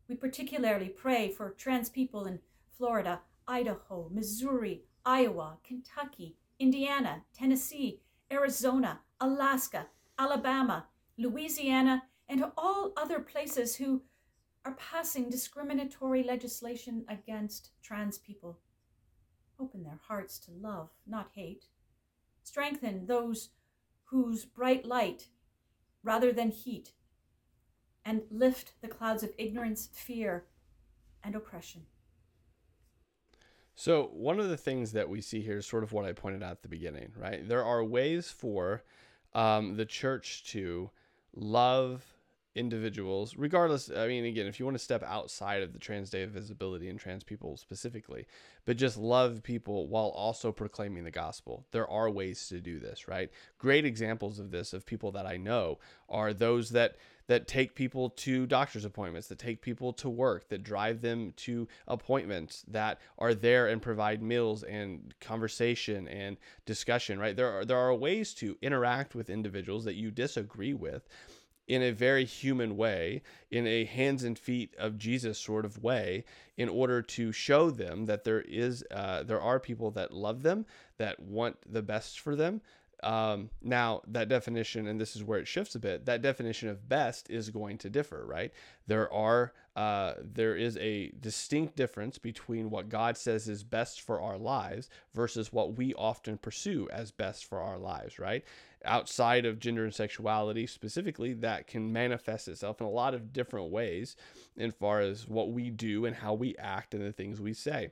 We particularly pray for trans people in Florida, Idaho, Missouri, Iowa, Kentucky, Indiana, Tennessee, Arizona, Alaska, Alabama, Louisiana, and all other places who are passing discriminatory legislation against trans people. Open their hearts to love, not hate. Strengthen those whose bright light, rather than heat, and lift the clouds of ignorance, fear, and oppression. So, one of the things that we see here is sort of what I pointed out at the beginning, right? There are ways for um, the church to love individuals, regardless. I mean, again, if you want to step outside of the trans day of visibility and trans people specifically, but just love people while also proclaiming the gospel, there are ways to do this, right? Great examples of this of people that I know are those that that take people to doctor's appointments, that take people to work, that drive them to appointments, that are there and provide meals and conversation and discussion, right? There are there are ways to interact with individuals that you disagree with in a very human way, in a hands and feet of Jesus sort of way, in order to show them that there is uh, there are people that love them, that want the best for them. Um, now that definition, and this is where it shifts a bit. That definition of best is going to differ, right? There are uh, there is a distinct difference between what God says is best for our lives versus what we often pursue as best for our lives, right? Outside of gender and sexuality specifically that can manifest itself in a lot of different ways as far as what we do and how we act and the things we say.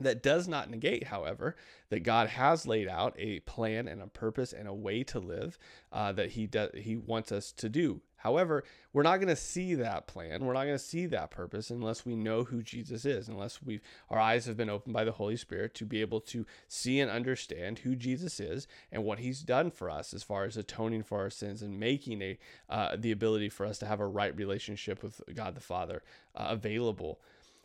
That does not negate, however, that God has laid out a plan and a purpose and a way to live uh, that He does He wants us to do. However, we're not going to see that plan. We're not going to see that purpose unless we know who Jesus is, unless we our eyes have been opened by the Holy Spirit to be able to see and understand who Jesus is and what He's done for us as far as atoning for our sins and making a uh, the ability for us to have a right relationship with God the Father uh, available.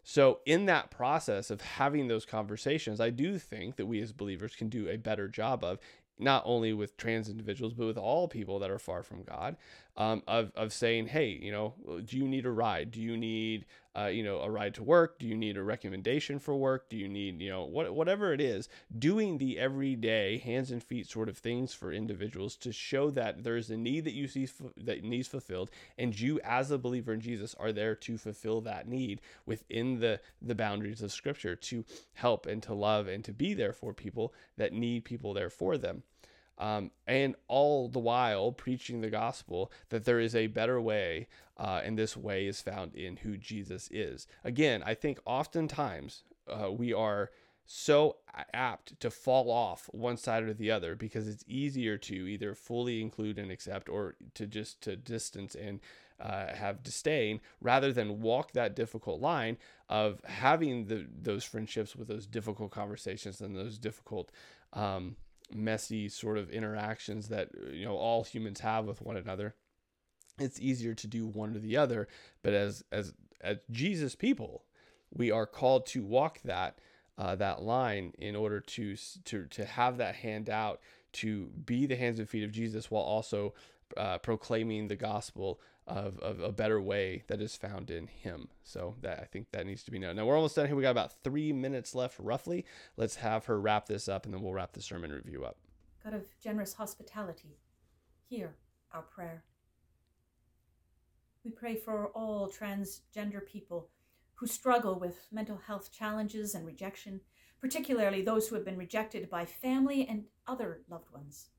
So, in that process of having those conversations, I do think that we as believers can do a better job of not only with trans individuals, but with all people that are far from God, um, of, of saying, hey, you know, do you need a ride? Do you need, uh, you know, a ride to work? Do you need a recommendation for work? Do you need, you know, what, whatever it is, doing the everyday hands and feet sort of things for individuals to show that there is a need that you see that needs fulfilled, and you as a believer in Jesus are there to fulfill that need within the the boundaries of Scripture to help and to love and to be there for people that need people there for them um, and all the while preaching the gospel that there is a better way, uh, and this way is found in who Jesus is. Again, I think oftentimes uh, we are so apt to fall off one side or the other because it's easier to either fully include and accept or to just to distance and uh, have disdain rather than walk that difficult line of having the, those friendships with those difficult conversations and those difficult um, messy sort of interactions that you know all humans have with one another. It's easier to do one or the other but as as as jesus people we are called to walk that uh, that line in order to to to have that hand out to be the hands and feet of jesus while also uh, proclaiming the gospel of, of a better way that is found in him. So that I think that needs to be known. Now we're almost done here. We got about three minutes left roughly. Let's have her wrap this up and then we'll wrap the sermon review up. God of generous hospitality, hear our prayer. We pray for all transgender people who struggle with mental health challenges and rejection, particularly those who have been rejected by family and other loved ones.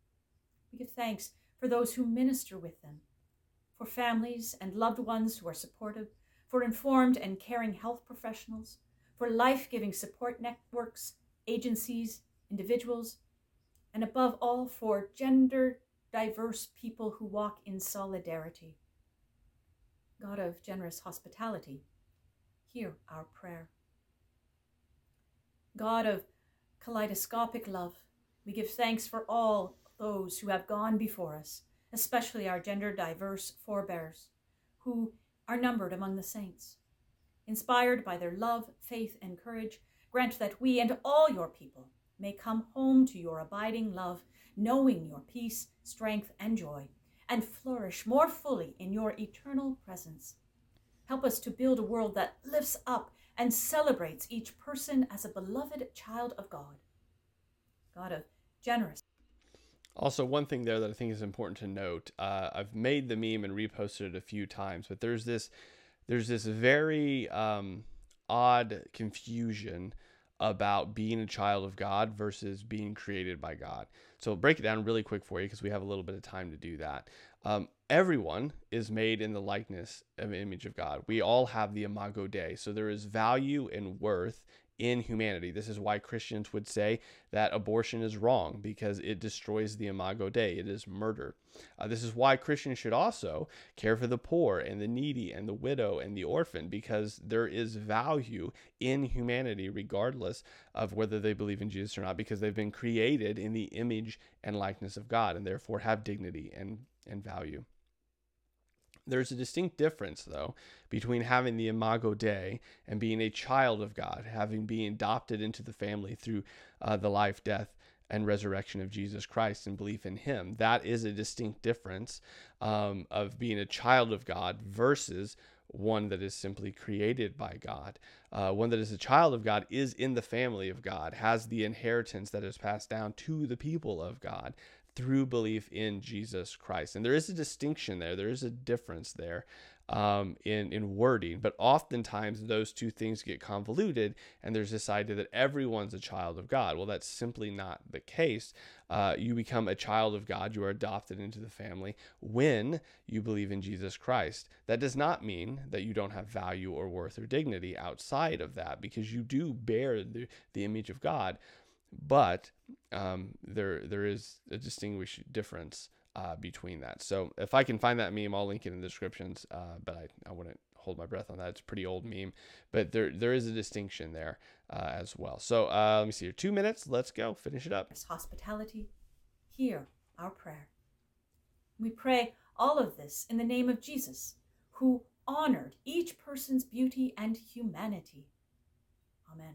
We give thanks for those who minister with them for families and loved ones who are supportive, for informed and caring health professionals, for life giving support networks, agencies, individuals, and above all, for gender diverse people who walk in solidarity. God of generous hospitality, hear our prayer. God of kaleidoscopic love, we give thanks for all those who have gone before us especially our gender diverse forebears, who are numbered among the saints. Inspired by their love, faith, and courage, grant that we and all your people may come home to your abiding love, knowing your peace, strength, and joy, and flourish more fully in your eternal presence. Help us to build a world that lifts up and celebrates each person as a beloved child of God. God of generous also, one thing there that I think is important to note, uh, I've made the meme and reposted it a few times, but there's this there's this very um, odd confusion about being a child of God versus being created by God. So I'll break it down really quick for you because we have a little bit of time to do that. Um, everyone is made in the likeness of image of God. We all have the imago Dei. So there is value and worth in humanity. This is why Christians would say that abortion is wrong because it destroys the imago Dei. It is murder. Uh, this is why Christians should also care for the poor and the needy and the widow and the orphan because there is value in humanity regardless of whether they believe in Jesus or not because they've been created in the image and likeness of God and therefore have dignity and, and value. There's a distinct difference, though, between having the imago Dei and being a child of God, having been adopted into the family through uh, the life, death, and resurrection of Jesus Christ and belief in Him. That is a distinct difference um, of being a child of God versus one that is simply created by God. Uh, one that is a child of God is in the family of God, has the inheritance that is passed down to the people of God through belief in Jesus Christ. And there is a distinction there, there is a difference there um, in, in wording, but oftentimes those two things get convoluted, and there's this idea that everyone's a child of God. Well, that's simply not the case. Uh, you become a child of God, you are adopted into the family when you believe in Jesus Christ. That does not mean that you don't have value or worth or dignity outside of that, because you do bear the, the image of God but um, there there is a distinguished difference uh, between that. So if I can find that meme, I'll link it in the descriptions. Uh, but I, I wouldn't hold my breath on that. It's a pretty old meme, but there there is a distinction there uh, as well. So uh, let me see here. Two minutes. Let's go. Finish it up. Hospitality, hear our prayer. We pray all of this in the name of Jesus, who honored each person's beauty and humanity. Amen.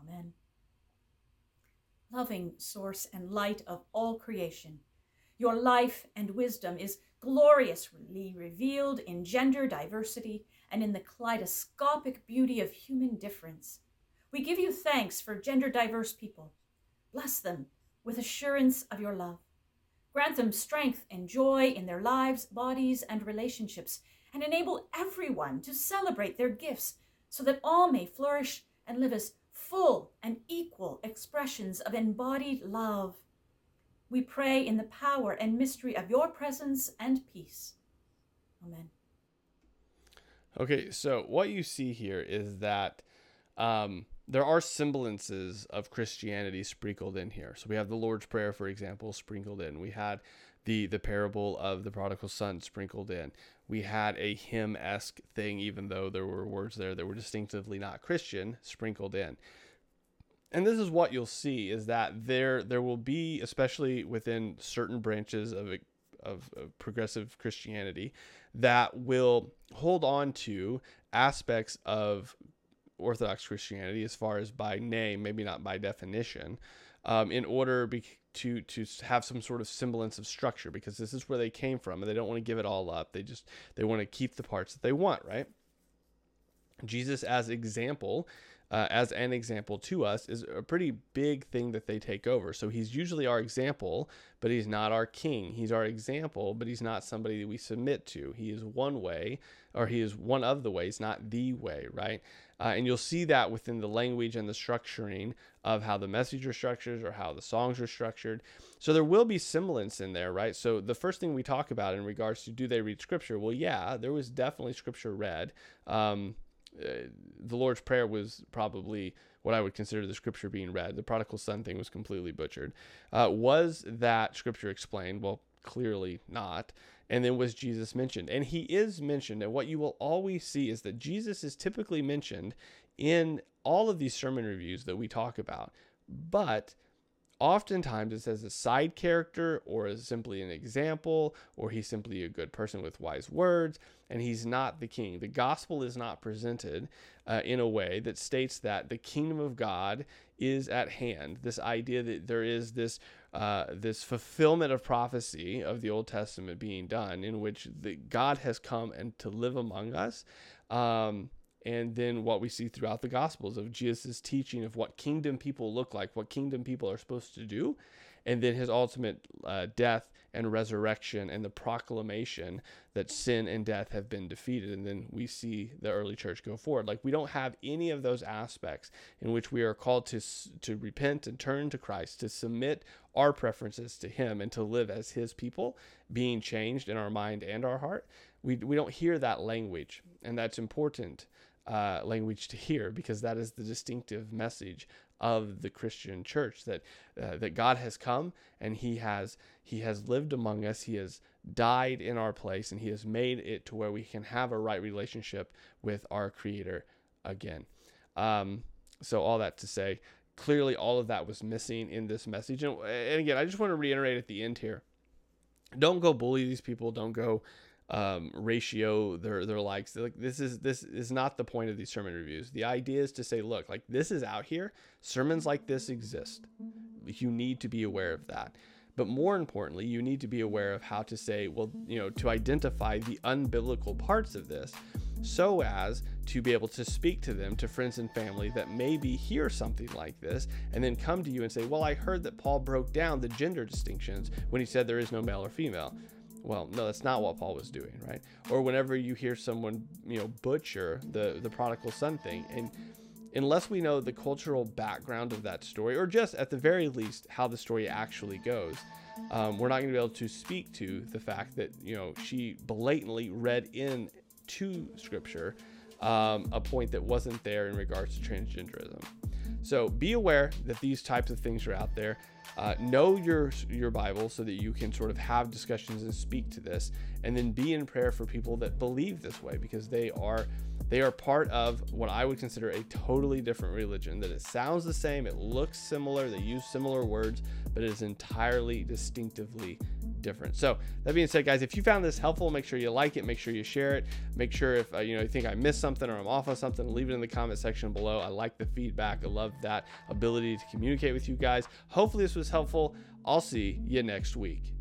Amen. Loving source and light of all creation, your life and wisdom is gloriously revealed in gender diversity and in the kaleidoscopic beauty of human difference. We give you thanks for gender diverse people. Bless them with assurance of your love. Grant them strength and joy in their lives, bodies, and relationships, and enable everyone to celebrate their gifts so that all may flourish and live as full and equal expressions of embodied love. We pray in the power and mystery of your presence and peace. Amen. Okay, so what you see here is that um, there are semblances of Christianity sprinkled in here. So we have the Lord's Prayer, for example, sprinkled in. We had the the parable of the prodigal son sprinkled in. We had a hymn esque thing, even though there were words there that were distinctively not Christian, sprinkled in. And this is what you'll see is that there there will be, especially within certain branches of of, of progressive Christianity, that will hold on to aspects of Orthodox Christianity as far as by name, maybe not by definition, um, in order be- to to have some sort of semblance of structure because this is where they came from and they don't want to give it all up. They just they want to keep the parts that they want, right? Jesus as example uh, as an example to us is a pretty big thing that they take over. So he's usually our example, but he's not our king. He's our example, but he's not somebody that we submit to. He is one way, or he is one of the ways, not the way, right? Uh, and you'll see that within the language and the structuring of how the message are structured or how the songs are structured. So there will be semblance in there, right? So the first thing we talk about in regards to do they read scripture? Well, yeah, there was definitely scripture read. Um, uh, the Lord's Prayer was probably what I would consider the scripture being read. The prodigal son thing was completely butchered. Uh, was that scripture explained? Well, clearly not. And then was Jesus mentioned? And he is mentioned. And what you will always see is that Jesus is typically mentioned in all of these sermon reviews that we talk about. But oftentimes it's as a side character or as simply an example, or he's simply a good person with wise words, and he's not the king. The gospel is not presented uh, in a way that states that the kingdom of God is at hand. This idea that there is this uh, this fulfillment of prophecy of the Old Testament being done, in which the, God has come and to live among us. Um, and then what we see throughout the gospels of jesus' teaching of what kingdom people look like what kingdom people are supposed to do and then his ultimate uh, death and resurrection and the proclamation that sin and death have been defeated. And then we see the early church go forward. Like we don't have any of those aspects in which we are called to to repent and turn to Christ to submit our preferences to him and to live as his people being changed in our mind and our heart. We, we don't hear that language and that's important uh, language to hear because that is the distinctive message of the Christian church that uh, that God has come and he has he has lived among us. He has died in our place and he has made it to where we can have a right relationship with our creator again. Um, so all that to say clearly all of that was missing in this message. And, and again I just want to reiterate at the end here don't go bully these people. Don't go um, ratio their their likes. Like this is this is not the point of these sermon reviews. The idea is to say, look, like this is out here. Sermons like this exist. You need to be aware of that. But more importantly, you need to be aware of how to say, well, you know, to identify the unbiblical parts of this so as to be able to speak to them, to friends and family that maybe hear something like this, and then come to you and say, Well, I heard that Paul broke down the gender distinctions when he said there is no male or female. Well, no, that's not what Paul was doing, right? Or whenever you hear someone, you know, butcher the the prodigal son thing, and unless we know the cultural background of that story, or just at the very least how the story actually goes, um, we're not going to be able to speak to the fact that you know she blatantly read in to scripture um, a point that wasn't there in regards to transgenderism. So be aware that these types of things are out there. Uh, know your your Bible so that you can sort of have discussions and speak to this, and then be in prayer for people that believe this way because they are they are part of what I would consider a totally different religion. That it sounds the same, it looks similar, they use similar words, but it is entirely distinctively different. So that being said, guys, if you found this helpful, make sure you like it, make sure you share it, make sure if uh, you know you think I missed something or I'm off on something, leave it in the comment section below. I like the feedback. I love that ability to communicate with you guys. Hopefully this was helpful. I'll see you next week.